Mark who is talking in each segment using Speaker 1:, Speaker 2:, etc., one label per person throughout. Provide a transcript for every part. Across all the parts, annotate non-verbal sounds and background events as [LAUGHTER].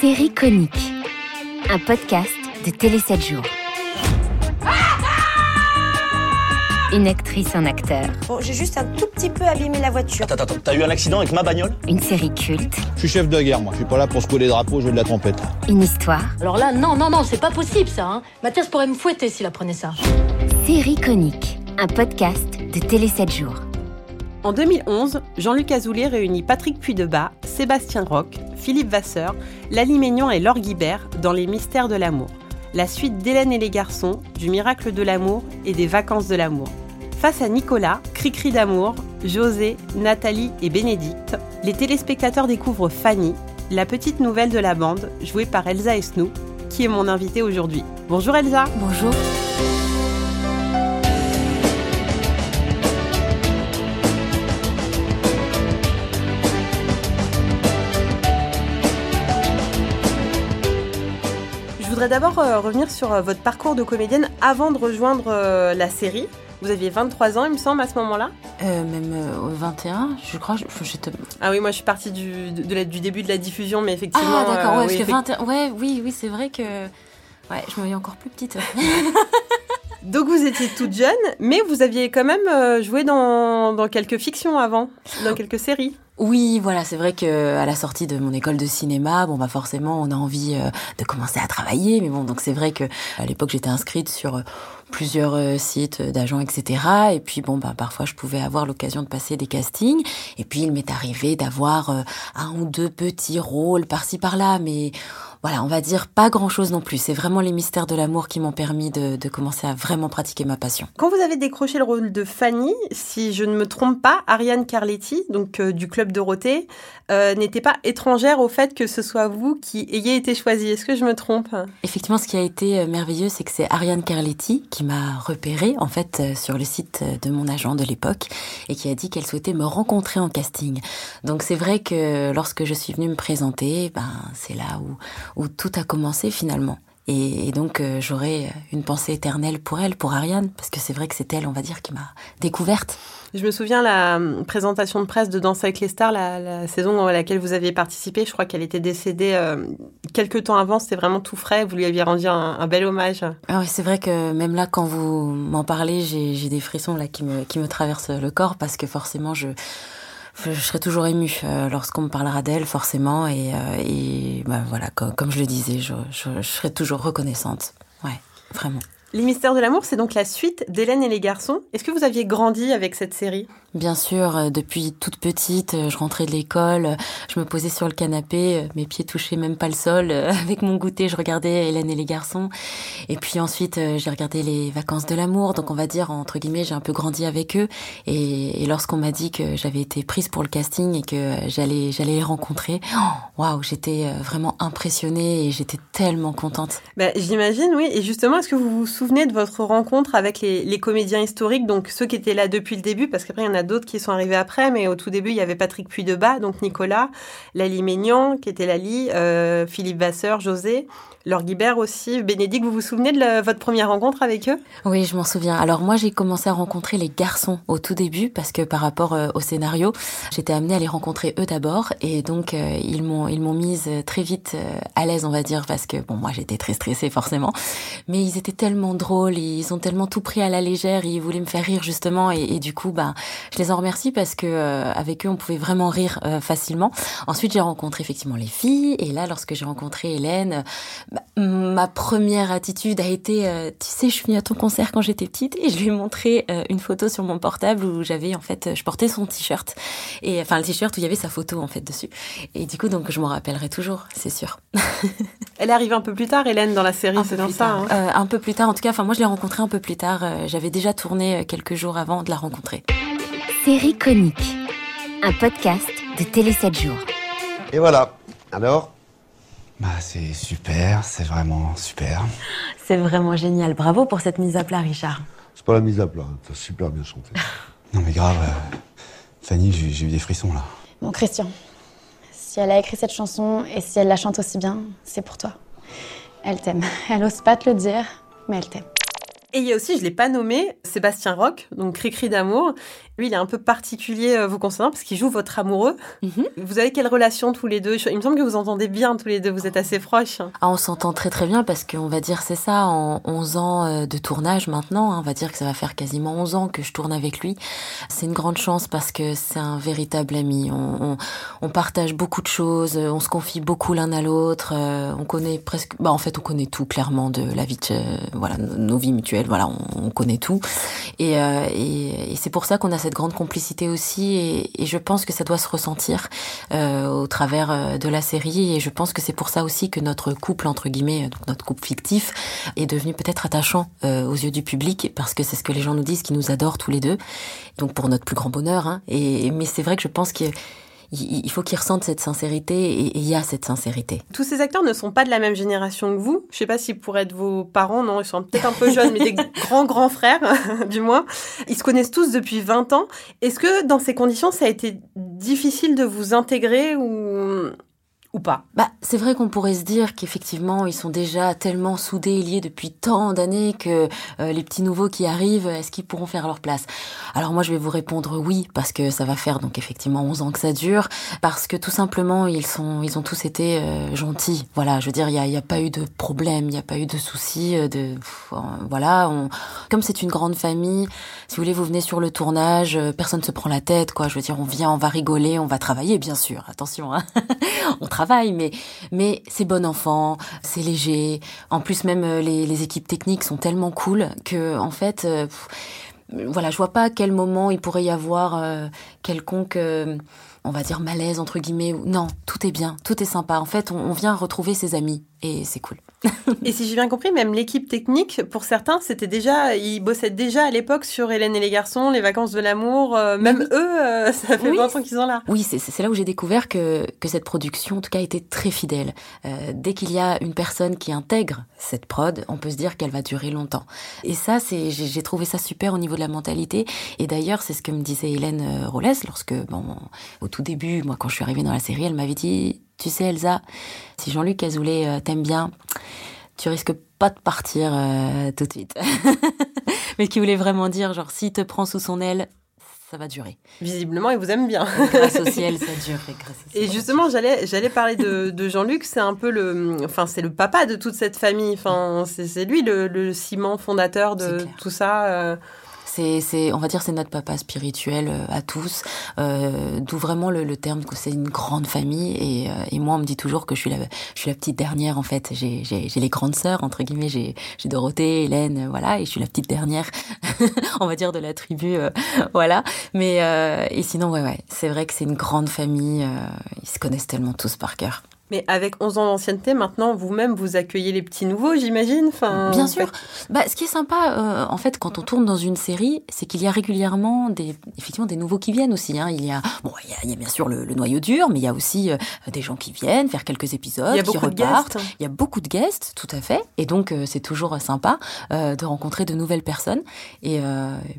Speaker 1: Série conique, un podcast de Télé 7 jours. Une actrice, un acteur,
Speaker 2: Bon, j'ai juste un tout petit peu abîmé la voiture.
Speaker 3: Attends, attends, t'as eu un accident avec ma bagnole?
Speaker 1: Une série culte,
Speaker 4: Je suis chef de guerre, moi. Je suis pas là pour secouer les drapeaux, jouer de la trompette.
Speaker 1: une histoire.
Speaker 5: Alors là, non, non, non, c'est pas possible ça. Hein. Mathias pourrait me fouetter s'il apprenait ça.
Speaker 1: Série conique, un podcast de Télé 7 jours.
Speaker 6: En 2011, Jean-Luc Azoulay réunit Patrick Puydebas, Sébastien Roch, Philippe Vasseur, Lali Ménion et Laure Guibert dans Les Mystères de l'amour, la suite d'Hélène et les garçons, du miracle de l'amour et des vacances de l'amour. Face à Nicolas, Cricri d'amour, José, Nathalie et Bénédicte, les téléspectateurs découvrent Fanny, la petite nouvelle de la bande, jouée par Elsa Esnou, qui est mon invitée aujourd'hui. Bonjour Elsa
Speaker 1: Bonjour.
Speaker 6: Voudrais d'abord euh, revenir sur euh, votre parcours de comédienne avant de rejoindre euh, la série. Vous aviez 23 ans, il me semble, à ce moment-là
Speaker 7: même euh, au 21, je crois. Je,
Speaker 6: Ah oui, moi je suis partie du, de la- du début de la diffusion, mais effectivement...
Speaker 7: Ah d'accord, ouais,
Speaker 6: oui,
Speaker 7: parce que
Speaker 6: effect-
Speaker 7: 21. Ouais, oui, oui, c'est vrai que. Ouais, je me voyais encore plus petite. [LAUGHS]
Speaker 6: Donc vous étiez toute jeune, mais vous aviez quand même euh, joué dans, dans quelques fictions avant, dans quelques séries.
Speaker 7: Oui, voilà, c'est vrai que à la sortie de mon école de cinéma, bon bah forcément, on a envie euh, de commencer à travailler, mais bon, donc c'est vrai que à l'époque j'étais inscrite sur euh, plusieurs sites d'agents, etc. Et puis bon bah parfois je pouvais avoir l'occasion de passer des castings. Et puis il m'est arrivé d'avoir un ou deux petits rôles par-ci par-là, mais voilà, on va dire pas grand-chose non plus. C'est vraiment les mystères de l'amour qui m'ont permis de, de commencer à vraiment pratiquer ma passion.
Speaker 6: Quand vous avez décroché le rôle de Fanny, si je ne me trompe pas, Ariane Carletti, donc euh, du Club Dorothée, euh, n'était pas étrangère au fait que ce soit vous qui ayez été choisie. Est-ce que je me trompe?
Speaker 7: Effectivement, ce qui a été euh, merveilleux, c'est que c'est Ariane Carletti qui m'a repéré en fait euh, sur le site de mon agent de l'époque et qui a dit qu'elle souhaitait me rencontrer en casting. Donc c'est vrai que lorsque je suis venue me présenter, ben c'est là où où tout a commencé finalement. Et, donc euh, j'aurais une pensée éternelle pour elle, pour Ariane, parce que c'est vrai que c'est elle, on va dire, qui m'a découverte.
Speaker 6: Je me souviens la euh, présentation de presse de Danse avec les stars, la, la saison dans laquelle vous aviez participé. Je crois qu'elle était décédée euh, quelques temps avant. C'était vraiment tout frais. Vous lui aviez rendu un, un bel hommage.
Speaker 7: Ah oui, c'est vrai que même là, quand vous m'en parlez, j'ai j'ai des frissons là qui me qui me traversent le corps parce que forcément, je je serai toujours émue euh, lorsqu'on me parlera d'elle, forcément, et, euh, et bah, voilà, comme, je le disais, je, je, je serai toujours reconnaissante. Ouais, vraiment.
Speaker 6: Les mystères de l'amour, c'est donc la suite d'Hélène et les garçons. Est-ce que vous aviez grandi avec cette série?
Speaker 7: Bien sûr, euh, depuis toute petite, euh, je rentrais de l'école, je me posais sur le canapé, euh, mes pieds touchaient même pas le sol. [LAUGHS] Avec mon goûter, je regardais Hélène et les garçons. Et puis ensuite, j'ai regardé les vacances de l'amour. Donc on va dire, entre guillemets, j'ai un peu grandi avec eux. Et, et lorsqu'on m'a dit que j'avais été prise pour le casting et que j'allais j'allais les rencontrer, oh, waouh, j'étais euh, vraiment impressionnée et j'étais tellement contente.
Speaker 6: Ben, J'imagine, oui. Et justement, est-ce que vous vous souvenez de votre rencontre avec les, comédiens historiques, donc ceux qui étaient là depuis le début, parce qu'après, il y en a d'autres qui sont arrivés après, mais au tout début, il y avait Patrick Puydebas, donc Nicolas, Lali Ménian, qui était Lali, euh, Philippe Vasseur, José, Laure Guibert aussi, Bénédicte. Vous vous souvenez de votre première rencontre avec eux?
Speaker 7: Oui, je m'en souviens. Alors moi, j'ai commencé à rencontrer les garçons au tout début parce que par rapport euh, au scénario, j'étais amenée à les rencontrer eux d'abord et donc euh, ils m'ont ils m'ont mise très vite à l'aise, on va dire, parce que bon, moi j'étais très stressée forcément, mais ils étaient tellement drôles, ils ont tellement tout pris à la légère, ils voulaient me faire rire justement et, et du coup, bah, je les en remercie parce que euh, avec eux, on pouvais vraiment rire euh, facilement. Ensuite, j'ai rencontré effectivement les filles et là, lorsque j'ai rencontré Hélène, bah, ma première attitude a été, euh, tu sais, je suis venue à ton concert quand j'étais petite et je lui ai montré une photo sur mon portable où j'avais en fait, je portais son t-shirt et enfin le t-shirt où il y avait sa photo en fait dessus. Et du coup, donc je m'en rappellerai toujours, c'est sûr. [LAUGHS]
Speaker 6: Elle est arrivée un peu plus tard, Hélène, dans la série, c'est dans ça. hein?
Speaker 7: Un peu plus tard, en tout cas, enfin moi je l'ai rencontrée un peu plus tard. euh, J'avais déjà tourné euh, quelques jours avant de la rencontrer.
Speaker 1: Série conique, un podcast de Télé 7 jours.
Speaker 8: Et voilà. Alors?
Speaker 9: Bah c'est super, c'est vraiment super.
Speaker 7: C'est vraiment génial. Bravo pour cette mise à plat, Richard.
Speaker 8: C'est pas la mise à plat, hein. t'as super bien chanté. [LAUGHS]
Speaker 9: Non mais grave, euh, Fanny, j'ai j'ai eu des frissons là.
Speaker 10: Bon, Christian, si elle a écrit cette chanson et si elle la chante aussi bien, c'est pour toi. Elle t'aime. Elle ose pas te le dire, mais elle t'aime.
Speaker 6: Et il y a aussi, je l'ai pas nommé, Sébastien Roch, donc Cri-Cri d'amour. Lui, il est un peu particulier euh, vous concernant parce qu'il joue votre amoureux. Vous avez quelle relation tous les deux? Il me semble que vous entendez bien tous les deux, vous êtes assez proches.
Speaker 7: Ah, on s'entend très très bien parce qu'on va dire c'est ça, en 11 ans euh, de tournage maintenant, hein, on va dire que ça va faire quasiment 11 ans que je tourne avec lui. C'est une grande chance parce que c'est un véritable ami. On, on, on partage beaucoup de choses, on se confie beaucoup l'un à l'autre, euh, on connaît presque, bah en fait on connaît tout clairement de la vie, de, euh, voilà, nos vies mutuelles, voilà, on, on connaît tout. Et, euh, et, et c'est pour ça qu'on a cette grande complicité aussi et, et je pense que ça doit se ressentir euh, au travers euh, de la série et je pense que c'est pour ça aussi que notre couple entre guillemets donc notre couple fictif est devenu peut-être attachant euh, aux yeux du public parce que c'est ce que les gens nous disent qu'ils nous adorent tous les deux donc pour notre plus grand bonheur hein. et mais c'est vrai que je pense que il faut qu'ils ressentent cette sincérité et il y a cette sincérité.
Speaker 6: Tous ces acteurs ne sont pas de la même génération que vous. Je sais pas s'ils pourraient être vos parents, non, ils sont peut-être un peu jeunes, mais des [LAUGHS] grands grands frères, [LAUGHS] du moins. Ils se connaissent tous depuis 20 ans. Est-ce que dans ces conditions, ça a été difficile de vous intégrer ou
Speaker 7: Bah, c'est vrai qu'on pourrait se dire qu'effectivement, ils sont déjà tellement soudés et liés depuis tant d'années que euh, les petits nouveaux qui arrivent, est-ce qu'ils pourront faire leur place? Alors moi, je vais vous répondre oui, parce que ça va faire donc effectivement 11 ans que ça dure, parce que tout simplement, ils sont, ils ont tous été euh, gentils. Voilà, je veux dire, il y a, a pas eu de problème, il n'y a pas eu de soucis, euh, de voilà. Comme c'est une grande famille, si vous voulez, vous venez sur le tournage, euh, personne se prend la tête, quoi. Je veux dire, on vient, on va rigoler, on va travailler, bien sûr. Attention, hein. [LAUGHS] on travaille, mais c'est bon enfant, c'est léger. En plus, même euh, les, équipes techniques sont tellement cool que en fait. euh, voilà, je vois pas à quel moment il pourrait y avoir euh, quelconque, on va dire malaise entre guillemets. Non, tout est bien, tout est sympa. En fait, on, on vient retrouver ses amis et c'est cool.
Speaker 6: Et si j'ai bien compris, même l'équipe technique, pour certains, c'était déjà, ils bossaient déjà à l'époque sur Hélène et les garçons, les vacances de l'amour. euh, même eux, euh, ça fait
Speaker 7: Oui.
Speaker 6: 20 ans qu'ils sont là.
Speaker 7: Oui, c'est là où j'ai découvert que, que cette production, en tout cas, était très fidèle. Euh, dès qu'il y a une personne qui intègre cette prod, on peut se dire qu'elle va durer longtemps. Et ça, c'est j'ai trouvé ça super au niveau de la mentalité. Et d'ailleurs, c'est ce que me disait Hélène Rollès lorsque, bon, au tout début, moi, quand je suis arrivée dans la série, elle m'avait dit, tu sais, Elsa, si Jean-Luc Azoulay t'aime bien, tu risques pas de partir euh, tout de suite. [LAUGHS] Mais qui voulait vraiment dire, genre, s'il te prend sous son aile, ça va durer.
Speaker 6: Visiblement, ils vous aiment bien.
Speaker 7: Grâce au [LAUGHS] ciel, ça dure. et grâce au ciel,
Speaker 6: Et justement, j'allais, j'allais parler de, de Jean-Luc. C'est un peu le, enfin, c'est le papa de toute cette famille. Enfin, c'est, c'est lui le, le ciment fondateur de tout ça.
Speaker 7: C'est, c'est, on va dire, c'est notre papa spirituel euh, à tous. Euh, d'où vraiment le, le terme que c'est une grande famille. Et, euh, et moi, on me dit toujours que je suis la, je suis la petite dernière. En fait, j'ai, j'ai, j'ai les grandes sœurs entre guillemets. J'ai, j'ai Dorothée, Hélène, euh, voilà, et je suis la petite dernière. [LAUGHS] on va dire de la tribu, euh, voilà. Mais euh, et sinon, ouais, ouais, c'est vrai que c'est une grande famille. ils se connaissent tellement tous par cœur.
Speaker 6: Mais avec 11 ans d'ancienneté, maintenant, vous-même, vous accueillez les petits nouveaux, j'imagine. Enfin,
Speaker 7: Bien sûr. Bah, ce qui est sympa, euh, en fait, quand on tourne dans une série, c'est qu'il y a régulièrement des, effectivement, des nouveaux qui viennent aussi. Hein. Il y a, bon, il y a, il y a bien sûr le, le noyau dur, mais il y a aussi euh, des gens qui viennent faire quelques épisodes,
Speaker 6: Il y a
Speaker 7: qui
Speaker 6: beaucoup de
Speaker 7: repartent.
Speaker 6: guests.
Speaker 7: Il y a beaucoup de guests, tout à fait. Et donc, euh, c'est toujours sympa de rencontrer de nouvelles personnes. Et, et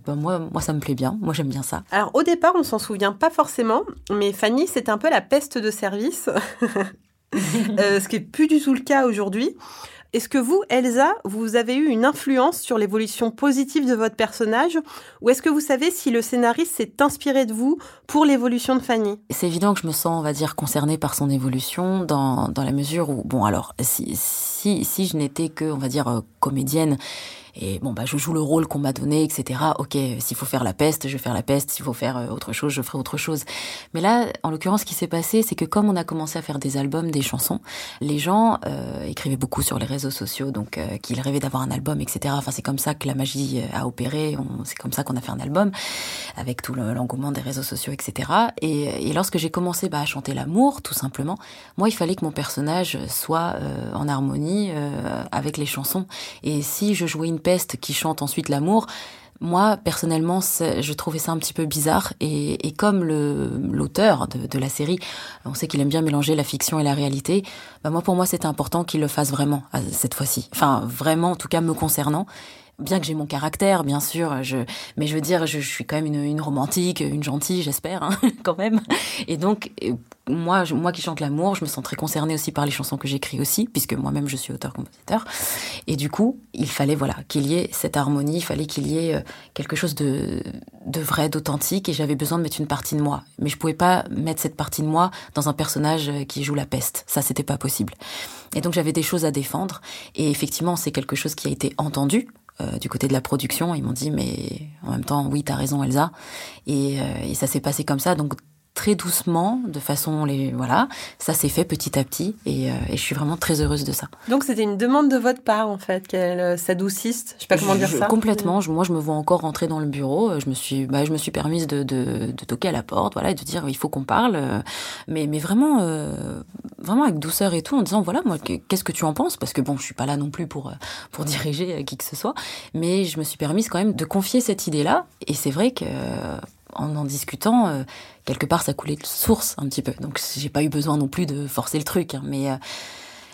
Speaker 7: ben moi, moi, ça me plaît bien. Moi, j'aime bien ça.
Speaker 6: Alors, au départ, on s'en souvient pas forcément, mais Fanny, c'était un peu la peste de service. [LAUGHS] [LAUGHS] Euh, ce qui est plus du tout le cas aujourd'hui. Est-ce que vous, Elsa, vous avez eu une influence sur l'évolution positive de votre personnage Ou est-ce que vous savez si le scénariste s'est inspiré de vous pour l'évolution de Fanny?
Speaker 7: C'est évident que je me sens, on va dire, concernée par son évolution dans, dans la mesure où, bon, alors, si, si, si je n'étais que, on va dire, euh, comédienne, et bon, bah, je joue le rôle qu'on m'a donné, etc. Ok, s'il faut faire la peste, je vais faire la peste. S'il faut faire euh, autre chose, je ferai autre chose. Mais là, en l'occurrence, ce qui s'est passé, c'est que comme on a commencé à faire des albums, des chansons, les gens euh, écrivaient beaucoup sur les réseaux sociaux, donc euh, qu'ils rêvaient d'avoir un album, etc. Enfin, c'est comme ça que la magie euh, a opéré. C'est comme ça qu'on a fait un album, avec tout le- l'engouement des réseaux sociaux, etc. Et, et lorsque j'ai commencé bah, à chanter l'amour, tout simplement, moi, il fallait que mon personnage soit euh, en harmonie euh, avec les chansons. Et si je jouais une qui chante ensuite l'amour, Moi, personnellement, je trouvais ça un petit peu bizarre. Et, comme l'auteur de, la série, on sait qu'il aime bien mélanger la fiction et la réalité, bah moi, pour moi, c'était important qu'il le fasse vraiment cette fois-ci. Enfin, vraiment, en tout cas, me concernant bien que j'ai mon caractère, bien sûr, je, mais je veux dire, je, suis quand même une, romantique, une gentille, j'espère, hein, [LAUGHS] quand même. Et donc, moi, je, moi qui chante l'amour, je me sens très concernée aussi par les chansons que j'écris aussi, puisque moi-même je suis auteur-compositeur. Et du coup, il fallait voilà qu'il y ait cette harmonie, il fallait qu'il y ait euh, quelque chose de, de vrai, d'authentique, et j'avais besoin de mettre une partie de moi. Mais je pouvais pas mettre cette partie de moi dans un personnage qui joue la peste. Ça, c'était pas possible. Et donc j'avais des choses à défendre, et effectivement, c'est quelque chose qui a été entendu euh, du côté de la production. Ils m'ont dit, mais en même temps, oui, t'as raison, Elsa. Et, euh, et ça s'est passé comme ça. Donc très doucement, de façon les voilà, ça s'est fait petit à petit et, euh, et, je suis vraiment très heureuse de ça.
Speaker 6: Donc c'était une demande de votre part en fait qu'elle euh, s'adoucisse, je sais pas comment dire ça.
Speaker 7: Complètement, je, moi je me vois encore rentrer dans le bureau, euh, je me suis bah, je me suis permise de, de, de, toquer à la porte, voilà, et de dire il faut qu'on parle, mais mais vraiment euh, vraiment avec douceur et tout en disant voilà moi qu'est-ce que tu en penses? Parce que bon je suis pas là non plus pour pour [LAUGHS] diriger qui que ce soit, mais je me suis permise quand même de confier cette idée là et c'est vrai que en en discutant, euh, quelque part, ça coulait de source un petit peu. Donc, j'ai pas eu besoin non plus de forcer le truc. Hein, mais euh,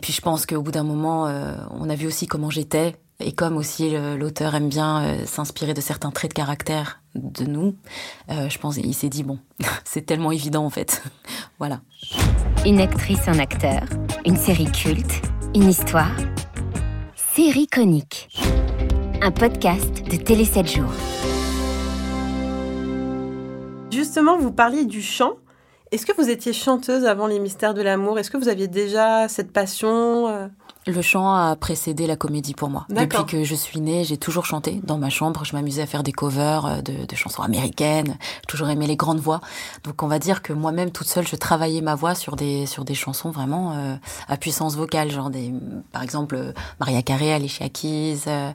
Speaker 7: puis, je pense qu'au bout d'un moment, euh, on a vu aussi comment j'étais. Et comme aussi l'auteur aime bien s'inspirer de certains traits de caractère de nous, je pense il s'est dit bon, [LAUGHS] c'est tellement évident en fait. [LAUGHS] voilà.
Speaker 1: Une actrice, un acteur, une série culte, une histoire. Série conique. Un podcast de Télé 7 jours.
Speaker 6: Justement, vous parliez du chant. Est-ce que vous étiez chanteuse avant les mystères de l'amour? Est-ce que vous aviez déjà cette passion euh?
Speaker 7: Le chant a précédé la comédie pour moi. Depuis que je suis née, j'ai toujours chanté dans ma chambre. Je m'amusais à faire des covers euh, de, de chansons américaines. J'ai toujours aimé les grandes voix. Donc on va dire que moi-même toute seule, je travaillais ma voix sur des sur des chansons vraiment euh, à puissance vocale, genre des par exemple Maria Carey, Alicia Keys. Euh,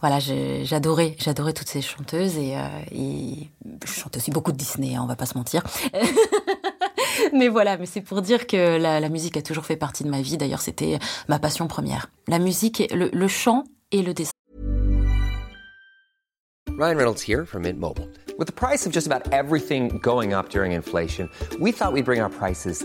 Speaker 7: voilà, j'adorais j'adorais toutes ces chanteuses et, et je chante aussi beaucoup de Disney. Hein, on va pas se mentir. [LAUGHS] [LAUGHS] mais voilà, mais c'est pour dire que la, la, musique a toujours fait partie de ma vie. D'ailleurs, c'était ma passion première. La musique, le, le chant et le dessin.
Speaker 11: Ryan Reynolds here from Mint Mobile. With the price of just about everything going up during inflation, we thought we'd bring our prices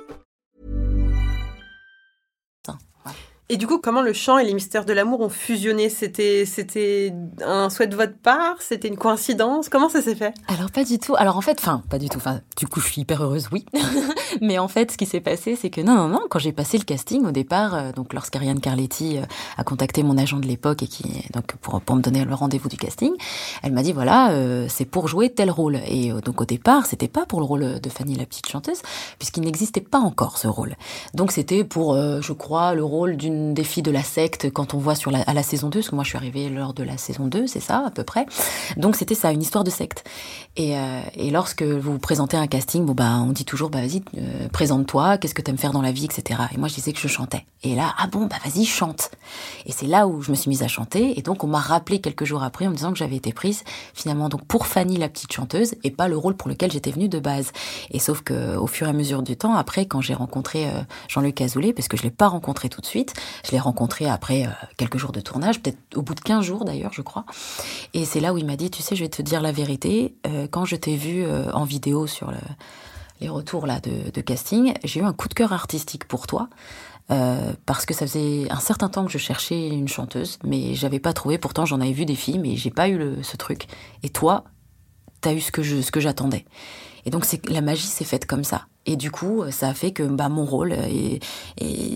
Speaker 6: Et du coup, comment le chant et les mystères de l'amour ont fusionné? C'était c'était un souhait de votre part? C'était une coïncidence? Comment ça s'est fait?
Speaker 7: Alors pas du tout. Alors en fait, enfin pas du tout. Enfin du coup, je suis hyper heureuse, oui. [LAUGHS] Mais en fait, ce qui s'est passé, c'est que non, non, non. Quand j'ai passé le casting au départ, euh, donc lorsqu'Ariane Carletti euh, a contacté mon agent de l'époque et qui donc pour pour me donner le rendez-vous du casting, elle m'a dit voilà, euh, c'est pour jouer tel rôle. Et donc au départ, c'était pas pour le rôle de Fanny la petite chanteuse, puisqu'il n'existait pas encore ce rôle. Donc c'était pour, je crois, le rôle d'une des filles de la secte quand on voit sur la, à la saison 2, parce que moi je suis arrivée lors de la saison 2, c'est ça à peu près. Donc c'était ça, une histoire de secte. Et, euh, et lorsque vous vous présentez un casting, bon bah on dit toujours bah vas-y euh, présente-toi, qu'est-ce que t'aimes faire dans la vie, etc. Et moi je disais que je chantais. Et là ah bon bah vas-y chante. Et c'est là où je me suis mise à chanter. Et donc on m'a rappelé quelques jours après en me disant que j'avais été prise finalement donc pour Fanny la petite chanteuse et pas le rôle pour lequel j'étais venue de base. Et sauf que au fur et à mesure du temps, après quand j'ai rencontré euh, Jean-Luc Azoulay, parce que je l'ai pas rencontré tout de suite, je l'ai rencontré après euh, quelques jours de tournage, peut-être au bout de 15 jours d'ailleurs, je crois. Et c'est là où il m'a dit, tu sais, je vais te dire la vérité, euh, quand je t'ai vu euh, en vidéo sur le, les retours là de, casting, j'ai eu un coup de cœur artistique pour toi. Parce que ça faisait un certain temps que je cherchais une chanteuse, mais j'avais pas trouvé. Pourtant, j'en avais vu des filles, mais j'ai pas eu le, ce truc. Et toi, t'as eu ce que j'attendais. Et donc la magie s'est faite comme ça. Et du coup, ça a fait que bah, mon rôle et,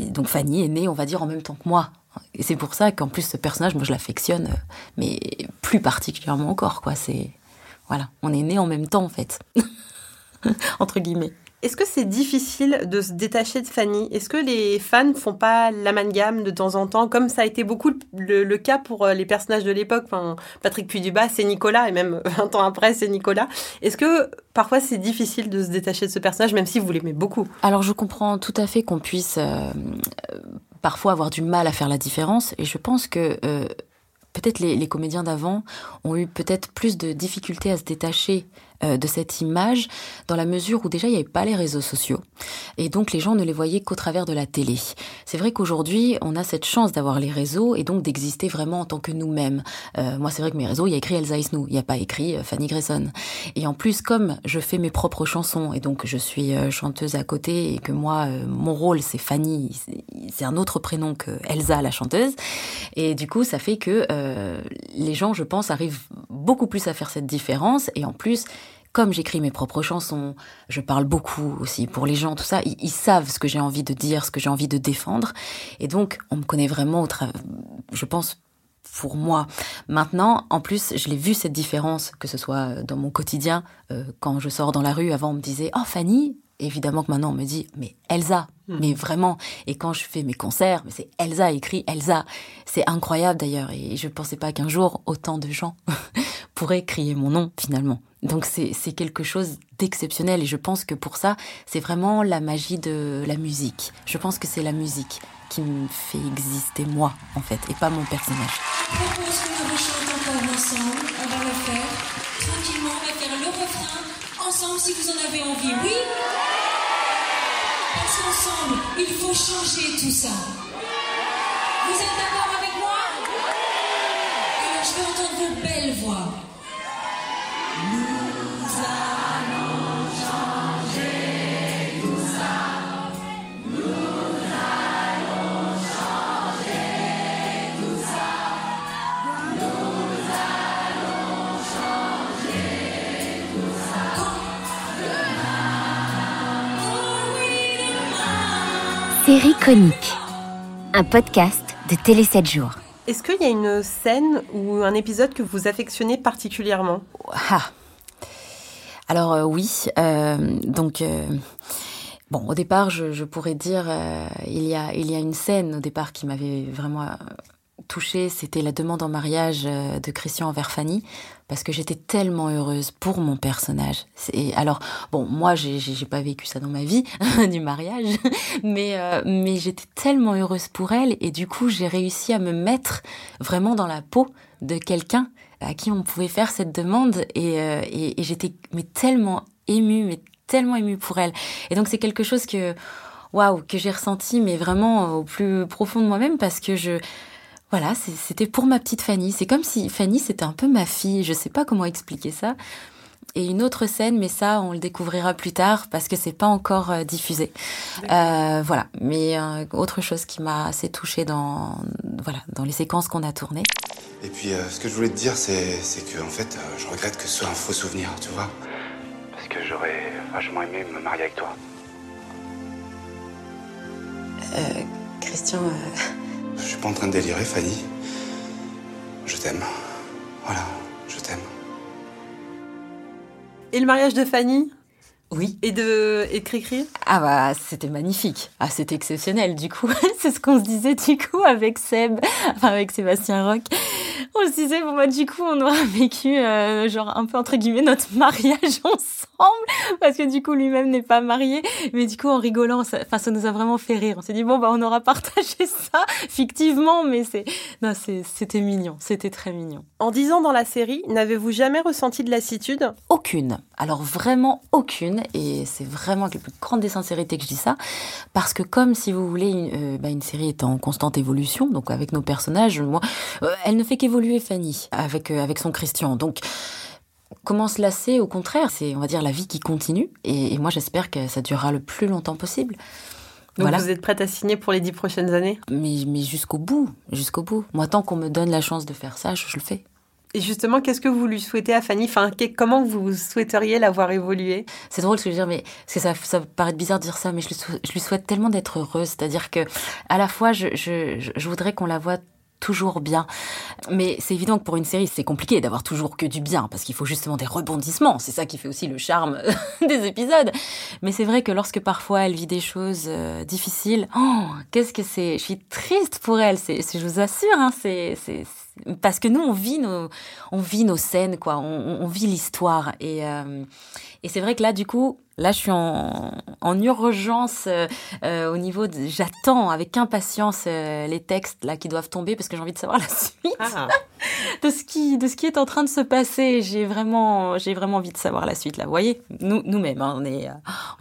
Speaker 7: donc Fanny est née, on va dire, en même temps que moi. Et c'est pour ça qu'en plus ce personnage, moi je l'affectionne, mais plus particulièrement encore quoi. C'est voilà, on est nés en même temps en fait, [LAUGHS] entre guillemets.
Speaker 6: Est-ce que c'est difficile de se détacher de Fanny? Est-ce que les fans font pas l'amalgame de temps en temps, comme ça a été beaucoup le, cas pour les personnages de l'époque? Enfin, Patrick Puy-Dubas, c'est Nicolas, et même [LAUGHS] 20 ans après, c'est Nicolas. Est-ce que parfois c'est difficile de se détacher de ce personnage, même si vous l'aimez beaucoup?
Speaker 7: Alors je comprends tout à fait qu'on puisse euh, parfois avoir du mal à faire la différence, et je pense que... Euh, peut-être les, les, comédiens d'avant ont eu peut-être plus de difficultés à se détacher euh, de cette image dans la mesure où déjà il n'y avait pas les réseaux sociaux et donc les gens ne les voyaient qu'au travers de la télé. C'est vrai qu'aujourd'hui on a cette chance d'avoir les réseaux et donc d'exister vraiment en tant que nous-mêmes. Euh, moi c'est vrai que mes réseaux il y a écrit Elsa Isnou, il n'y a pas écrit euh, Fanny Grayson. Et en plus comme je fais mes propres chansons et donc je suis euh, chanteuse à côté et que moi euh, mon rôle c'est Fanny, c'est un autre prénom que Elsa la chanteuse et du coup ça fait que les gens je pense arrivent beaucoup plus à faire cette différence et en plus comme j'écris mes propres chansons, je parle beaucoup aussi pour les gens, tout ça, ils, ils savent ce que j'ai envie de dire, ce que j'ai envie de défendre. Et donc, on me connaît vraiment au je pense, pour moi. Maintenant, en plus, je l'ai vu cette différence, que ce soit dans mon quotidien, euh, quand je sors dans la rue, avant on me disait, oh Fanny, évidemment que maintenant on me dit, mais Elsa, mmh. mais vraiment. Et quand je fais mes concerts, mais c'est Elsa écrit Elsa. C'est incroyable d'ailleurs, et je pensais pas qu'un jour autant de gens [LAUGHS] pourraient crier mon nom finalement. Donc c'est quelque chose d'exceptionnel et je pense que pour ça, c'est vraiment la magie de la musique. Je pense que c'est la musique qui me fait exister moi, en fait, et pas mon personnage.
Speaker 12: Je propose que nous encore ensemble. On va le faire tranquillement. On va faire le refrain ensemble si vous en avez envie. Oui Parce qu'ensemble, il faut changer tout ça. Vous êtes d'accord avec je vos belles voix. Nous allons changer tout ça. Nous allons changer tout ça. Nous allons changer tout ça. Oh oui, demain.
Speaker 1: Série conique. Un podcast de Télé 7 jours.
Speaker 6: Est-ce qu'il y a une scène ou un épisode que vous affectionnez particulièrement?
Speaker 7: Ah. Alors euh, oui, euh, donc euh, bon, au départ, je, pourrais dire, il il y a une scène au départ qui m'avait vraiment touchée, c'était la demande en mariage de Christian envers Fanny, parce que j'étais tellement heureuse pour mon personnage. Et alors, bon, moi, j'ai pas vécu ça dans ma vie [LAUGHS] du mariage, mais euh, mais j'étais tellement heureuse pour elle, et du coup, j'ai réussi à me mettre vraiment dans la peau de quelqu'un à qui on pouvait faire cette demande, et euh, j'étais tellement émue, mais tellement émue pour elle. Et donc, c'est quelque chose que waouh que j'ai ressenti, mais vraiment au plus profond de moi-même, parce que je voilà, c'était pour ma petite Fanny. C'est comme si Fanny, c'était un peu ma fille. Je sais pas comment expliquer ça. Et une autre scène, mais ça, on le découvrira plus tard parce que c'est pas encore euh, diffusé. Euh, voilà. Mais euh, autre chose qui m'a assez touchée dans, voilà, dans les séquences qu'on a tournées.
Speaker 9: Et puis, euh, ce que je voulais te dire, c'est, c'est que, en fait, euh, je regrette que ce soit un faux souvenir, tu vois. Parce que j'aurais vachement aimé me marier avec toi.
Speaker 10: Euh, Christian, euh,
Speaker 9: Je suis pas en train de délirer, Fanny. Je t'aime. Voilà, je t'aime.
Speaker 6: Et le mariage de Fanny?
Speaker 7: Oui.
Speaker 6: Et de, et de Cricri?
Speaker 7: Ah bah c'était magnifique, ah c'était exceptionnel du coup, [LAUGHS] c'est ce qu'on se disait du coup avec Seb, enfin avec Sébastien Roch. On se disait bon bah du coup on aura [LAUGHS] vécu euh, genre un peu entre guillemets notre [LAUGHS] mariage ensemble parce que du coup lui-même n'est pas marié, mais du coup en rigolant, ça, enfin ça nous a vraiment fait rire. On s'est dit bon bah on aura partagé ça fictivement, mais c'est non c'était mignon, c'était très mignon.
Speaker 6: En dix ans dans la série, n'avez-vous jamais ressenti de lassitude?
Speaker 7: Aucune, alors vraiment aucune, et c'est vraiment avec la plus grande des sincérités que je dis ça, parce que comme si vous voulez une, euh, bah, une série est en constante évolution, donc avec nos personnages, moi, euh, elle ne fait qu'évoluer Fanny avec euh, avec son Christian, donc comment se lasser? Au contraire, c'est on va dire la vie qui continue, et, et moi j'espère que ça durera le plus longtemps possible.
Speaker 6: Donc voilà. vous êtes prête à signer pour les dix prochaines années?
Speaker 7: Mais, mais jusqu'au bout, jusqu'au bout. Moi, tant qu'on me donne la chance de faire ça, je, je le fais.
Speaker 6: Et justement, qu'est-ce que vous lui souhaitez à Fanny? Enfin, Comment vous souhaiteriez l'avoir évolué
Speaker 7: C'est drôle ce que je veux dire, mais parce que ça, ça paraît bizarre de dire ça, mais je lui, souhaite, tellement d'être heureuse. C'est-à-dire que, à la fois, je, je, je voudrais qu'on la voie toujours bien. Mais c'est évident que pour une série, c'est compliqué d'avoir toujours que du bien, parce qu'il faut justement des rebondissements. C'est ça qui fait aussi le charme [LAUGHS] des épisodes. Mais c'est vrai que lorsque parfois elle vit des choses euh, difficiles, oh, qu'est-ce que c'est? Je suis triste pour elle. Je vous assure, hein, c'est, parce que nous on vit nos, on vit nos scènes, quoi. On, on vit l'histoire. Et, euh, et c'est vrai que là, du coup, Là, je suis en, en urgence euh, euh, au niveau de. J'attends avec impatience euh, les textes là qui doivent tomber parce que j'ai envie de savoir [LAUGHS] la suite
Speaker 6: Ah.
Speaker 7: de ce qui de ce qui est en train de se passer. J'ai vraiment j'ai vraiment envie de savoir la suite là. Vous voyez, nous nous-mêmes, hein, on est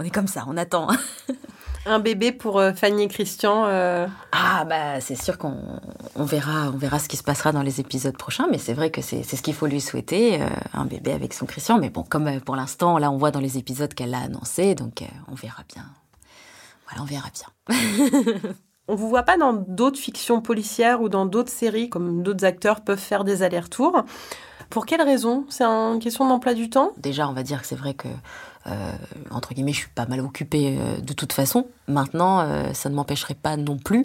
Speaker 7: on est comme ça, on attend. [LAUGHS]
Speaker 6: Un bébé pour Fanny et Christian. euh,
Speaker 7: Ah bah c'est sûr qu'on on verra on verra ce qui se passera dans les épisodes prochains, mais c'est vrai que c'est ce qu'il faut lui souhaiter euh, un bébé avec son Christian. Mais bon, comme euh, pour l'instant là on voit dans les épisodes qu'elle l'a annoncé, donc euh, on verra bien. Voilà, on verra bien. [LAUGHS]
Speaker 6: On vous voit pas dans d'autres fictions policières ou dans d'autres séries, comme d'autres acteurs peuvent faire des allers-retours. Pour quelle raison? C'est une question d'emploi du temps?
Speaker 7: Déjà, on va dire que c'est vrai que, euh, entre guillemets, je suis pas mal occupée euh, de toute façon. Maintenant, euh, ça ne m'empêcherait pas non plus.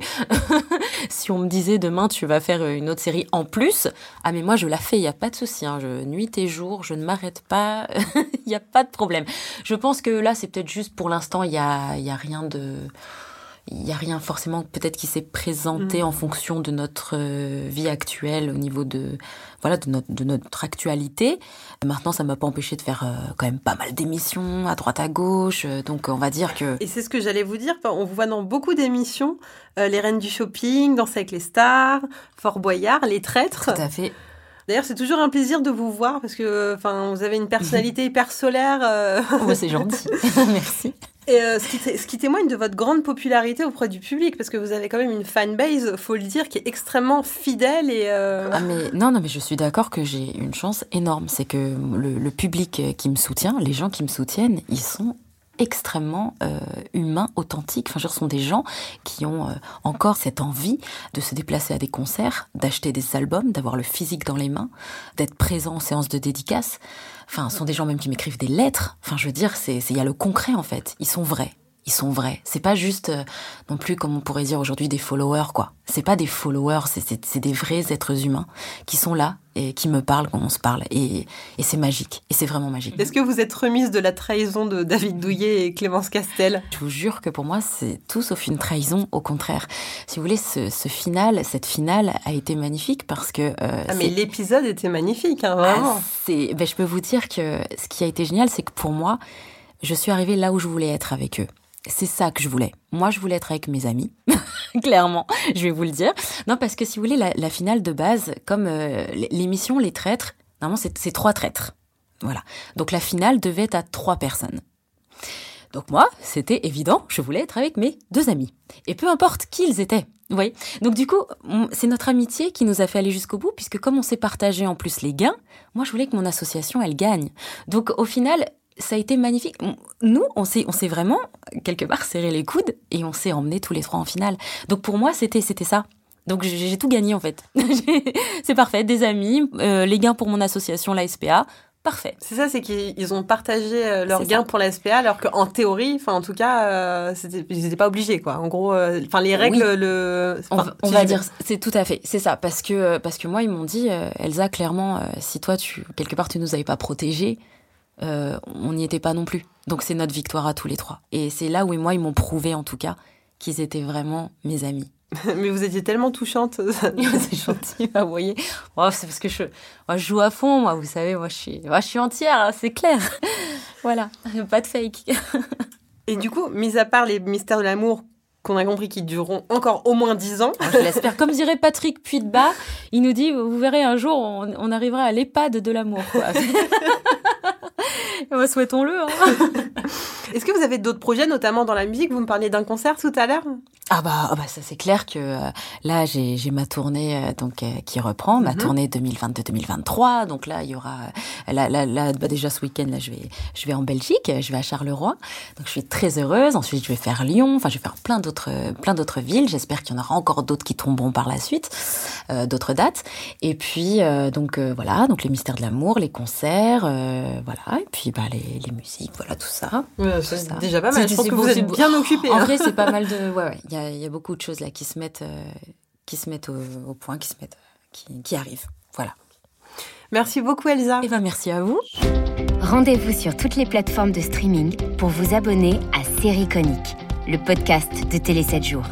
Speaker 7: [LAUGHS] si on me disait demain, tu vas faire une autre série en plus, ah mais moi je la fais, il y a pas de souci. Hein, je, nuit et jour, je ne m'arrête pas, [LAUGHS] il n'y a pas de problème. Je pense que là, c'est peut-être juste pour l'instant, il y a, y a rien de il n'y a rien forcément peut-être qui s'est présenté
Speaker 6: Mm.
Speaker 7: en fonction de notre euh, vie actuelle au niveau de voilà de notre de notre actualité. Maintenant, ça m'a pas empêché de faire euh, quand même pas mal d'émissions à droite à gauche. euh, donc on va dire que
Speaker 6: Et c'est ce que j'allais vous dire. On vous voit dans beaucoup d'émissions. euh, les Reines du Shopping, Danse avec les stars, Fort Boyard, Les Traîtres.
Speaker 7: tout à fait.
Speaker 6: D'ailleurs, c'est toujours un plaisir de vous voir parce que enfin, vous avez une personnalité [LAUGHS] hyper solaire. euh,
Speaker 7: Oh, bah, c'est gentil. [LAUGHS] Merci.
Speaker 6: Et euh, ce, qui témoigne de votre grande popularité auprès du public, parce que vous avez quand même une fanbase, faut le dire, qui est extrêmement fidèle et... euh,
Speaker 7: Ah mais non non mais je suis d'accord que j'ai une chance énorme, c'est que le public qui me soutient, les gens qui me soutiennent, ils sont extrêmement euh, humains, authentiques. Enfin, ce sont des gens qui ont euh, encore cette envie de se déplacer à des concerts, d'acheter des albums, d'avoir le physique dans les mains, d'être présent en séance de dédicace. Enfin, ce sont des gens même qui m'écrivent des lettres. Enfin, je veux dire, c'est- il y a le concret en fait. Ils sont vrais. Ils sont vrais. C'est pas juste euh, non plus comme on pourrait dire aujourd'hui des followers quoi. C'est pas des followers, c'est- des vrais êtres humains qui sont là et qui me parlent quand on se parle et, et c'est magique. Et c'est vraiment magique.
Speaker 6: Est-ce que vous êtes remise de la trahison de David Douillet et Clémence Castel?
Speaker 7: Je vous jure que pour moi, c'est tout sauf une trahison. Au contraire, si vous voulez, ce, ce final, cette finale a été magnifique parce que. euh,
Speaker 6: Ah, mais l'épisode était magnifique, hein, vraiment.
Speaker 7: Ah, c'est, ben, je peux vous dire que ce qui a été génial, c'est que pour moi, je suis arrivée là où je voulais être avec eux. C'est ça que je voulais. Moi, je voulais être avec mes amis, [LAUGHS] clairement, je vais vous le dire. Non, parce que si vous voulez, la, finale de base, comme euh, l'émission Les Traîtres, normalement, c'est trois traîtres. Voilà. Donc la finale devait être à trois personnes. Donc moi, c'était évident, je voulais être avec mes deux amis. Et peu importe qui ils étaient. Vous voyez Donc du coup, c'est notre amitié qui nous a fait aller jusqu'au bout, puisque comme on s'est partagé en plus les gains, moi je voulais que mon association, elle gagne. Donc au final, ça a été magnifique. Nous, on s'est, on s'est vraiment, quelque part, serré les coudes et on s'est emmenés tous les trois en finale. Donc pour moi, c'était, c'était ça. Donc j'ai tout gagné en fait. [LAUGHS] C'est parfait, des amis, euh, les gains pour mon association, la SPA, parfait.
Speaker 6: C'est ça, c'est qu'ils ils ont partagé euh, leurs gains
Speaker 7: ça.
Speaker 6: pour la SPA, alors qu'en théorie, enfin en tout cas, euh, ils n'étaient pas obligés, quoi. En gros, enfin les règles,
Speaker 7: Oui.
Speaker 6: le.
Speaker 7: On, va- on va dire, c'est tout à fait, c'est ça, parce que parce que moi ils m'ont dit, Elsa, clairement, si toi tu quelque part tu nous avais pas protégés, euh, on n'y était pas non plus. Donc c'est notre victoire à tous les trois. Et c'est là où moi ils m'ont prouvé en tout cas qu'ils étaient vraiment mes amis. [LAUGHS]
Speaker 6: Mais vous étiez tellement touchante.
Speaker 7: c'est gentil, bah, vous voyez. Oh, c'est parce que je, moi, je joue à fond, moi, vous savez, moi je suis, moi, je suis entière, hein, c'est clair. [LAUGHS] voilà, pas de fake.
Speaker 6: Et du coup, mis à part les mystères de l'amour qu'on a compris qui dureront encore au moins 10 ans.
Speaker 7: Je l'espère. Comme dirait Patrick Puy-de-Bas, il nous dit, vous verrez un jour, on, on arrivera à l'EHPAD de l'amour. [LAUGHS] [LAUGHS] Souhaitons-le. hein. [LAUGHS]
Speaker 6: Est-ce que vous avez d'autres projets, notamment dans la musique? Vous me parliez d'un concert tout à l'heure.
Speaker 7: Ah bah, ah bah ça c'est clair que euh, là j'ai ma tournée euh, donc euh, qui reprend ma
Speaker 6: Mhm.
Speaker 7: tournée 2022-2023 donc là il y aura là là, là bah, déjà ce week-end là je vais je vais en Belgique je vais à Charleroi. Donc je suis très heureuse. Ensuite je vais faire Lyon. Enfin je vais faire plein d'autres plein d'autres villes. J'espère qu'il y en aura encore d'autres qui tomberont par la suite euh, d'autres dates. Et puis euh, donc voilà. Donc les mystères de l'amour les concerts euh, voilà. Et puis bah les, les musiques voilà tout ça.
Speaker 6: Ouais, C'est
Speaker 7: ça.
Speaker 6: déjà pas mal. Je pense que vous êtes
Speaker 7: beau.
Speaker 6: bien occupé.
Speaker 7: En
Speaker 6: hein.
Speaker 7: vrai, c'est pas mal de. [LAUGHS] Ouais, ouais. Il y a, il y a beaucoup de choses là qui se mettent, euh, qui se mettent au, au point, qui se mettent, qui, qui arrivent. Voilà.
Speaker 6: Merci beaucoup Elsa.
Speaker 7: Et ben merci à vous.
Speaker 1: Rendez-vous sur toutes les plateformes de streaming pour vous abonner à Série Conique, le podcast de Télé 7 jours.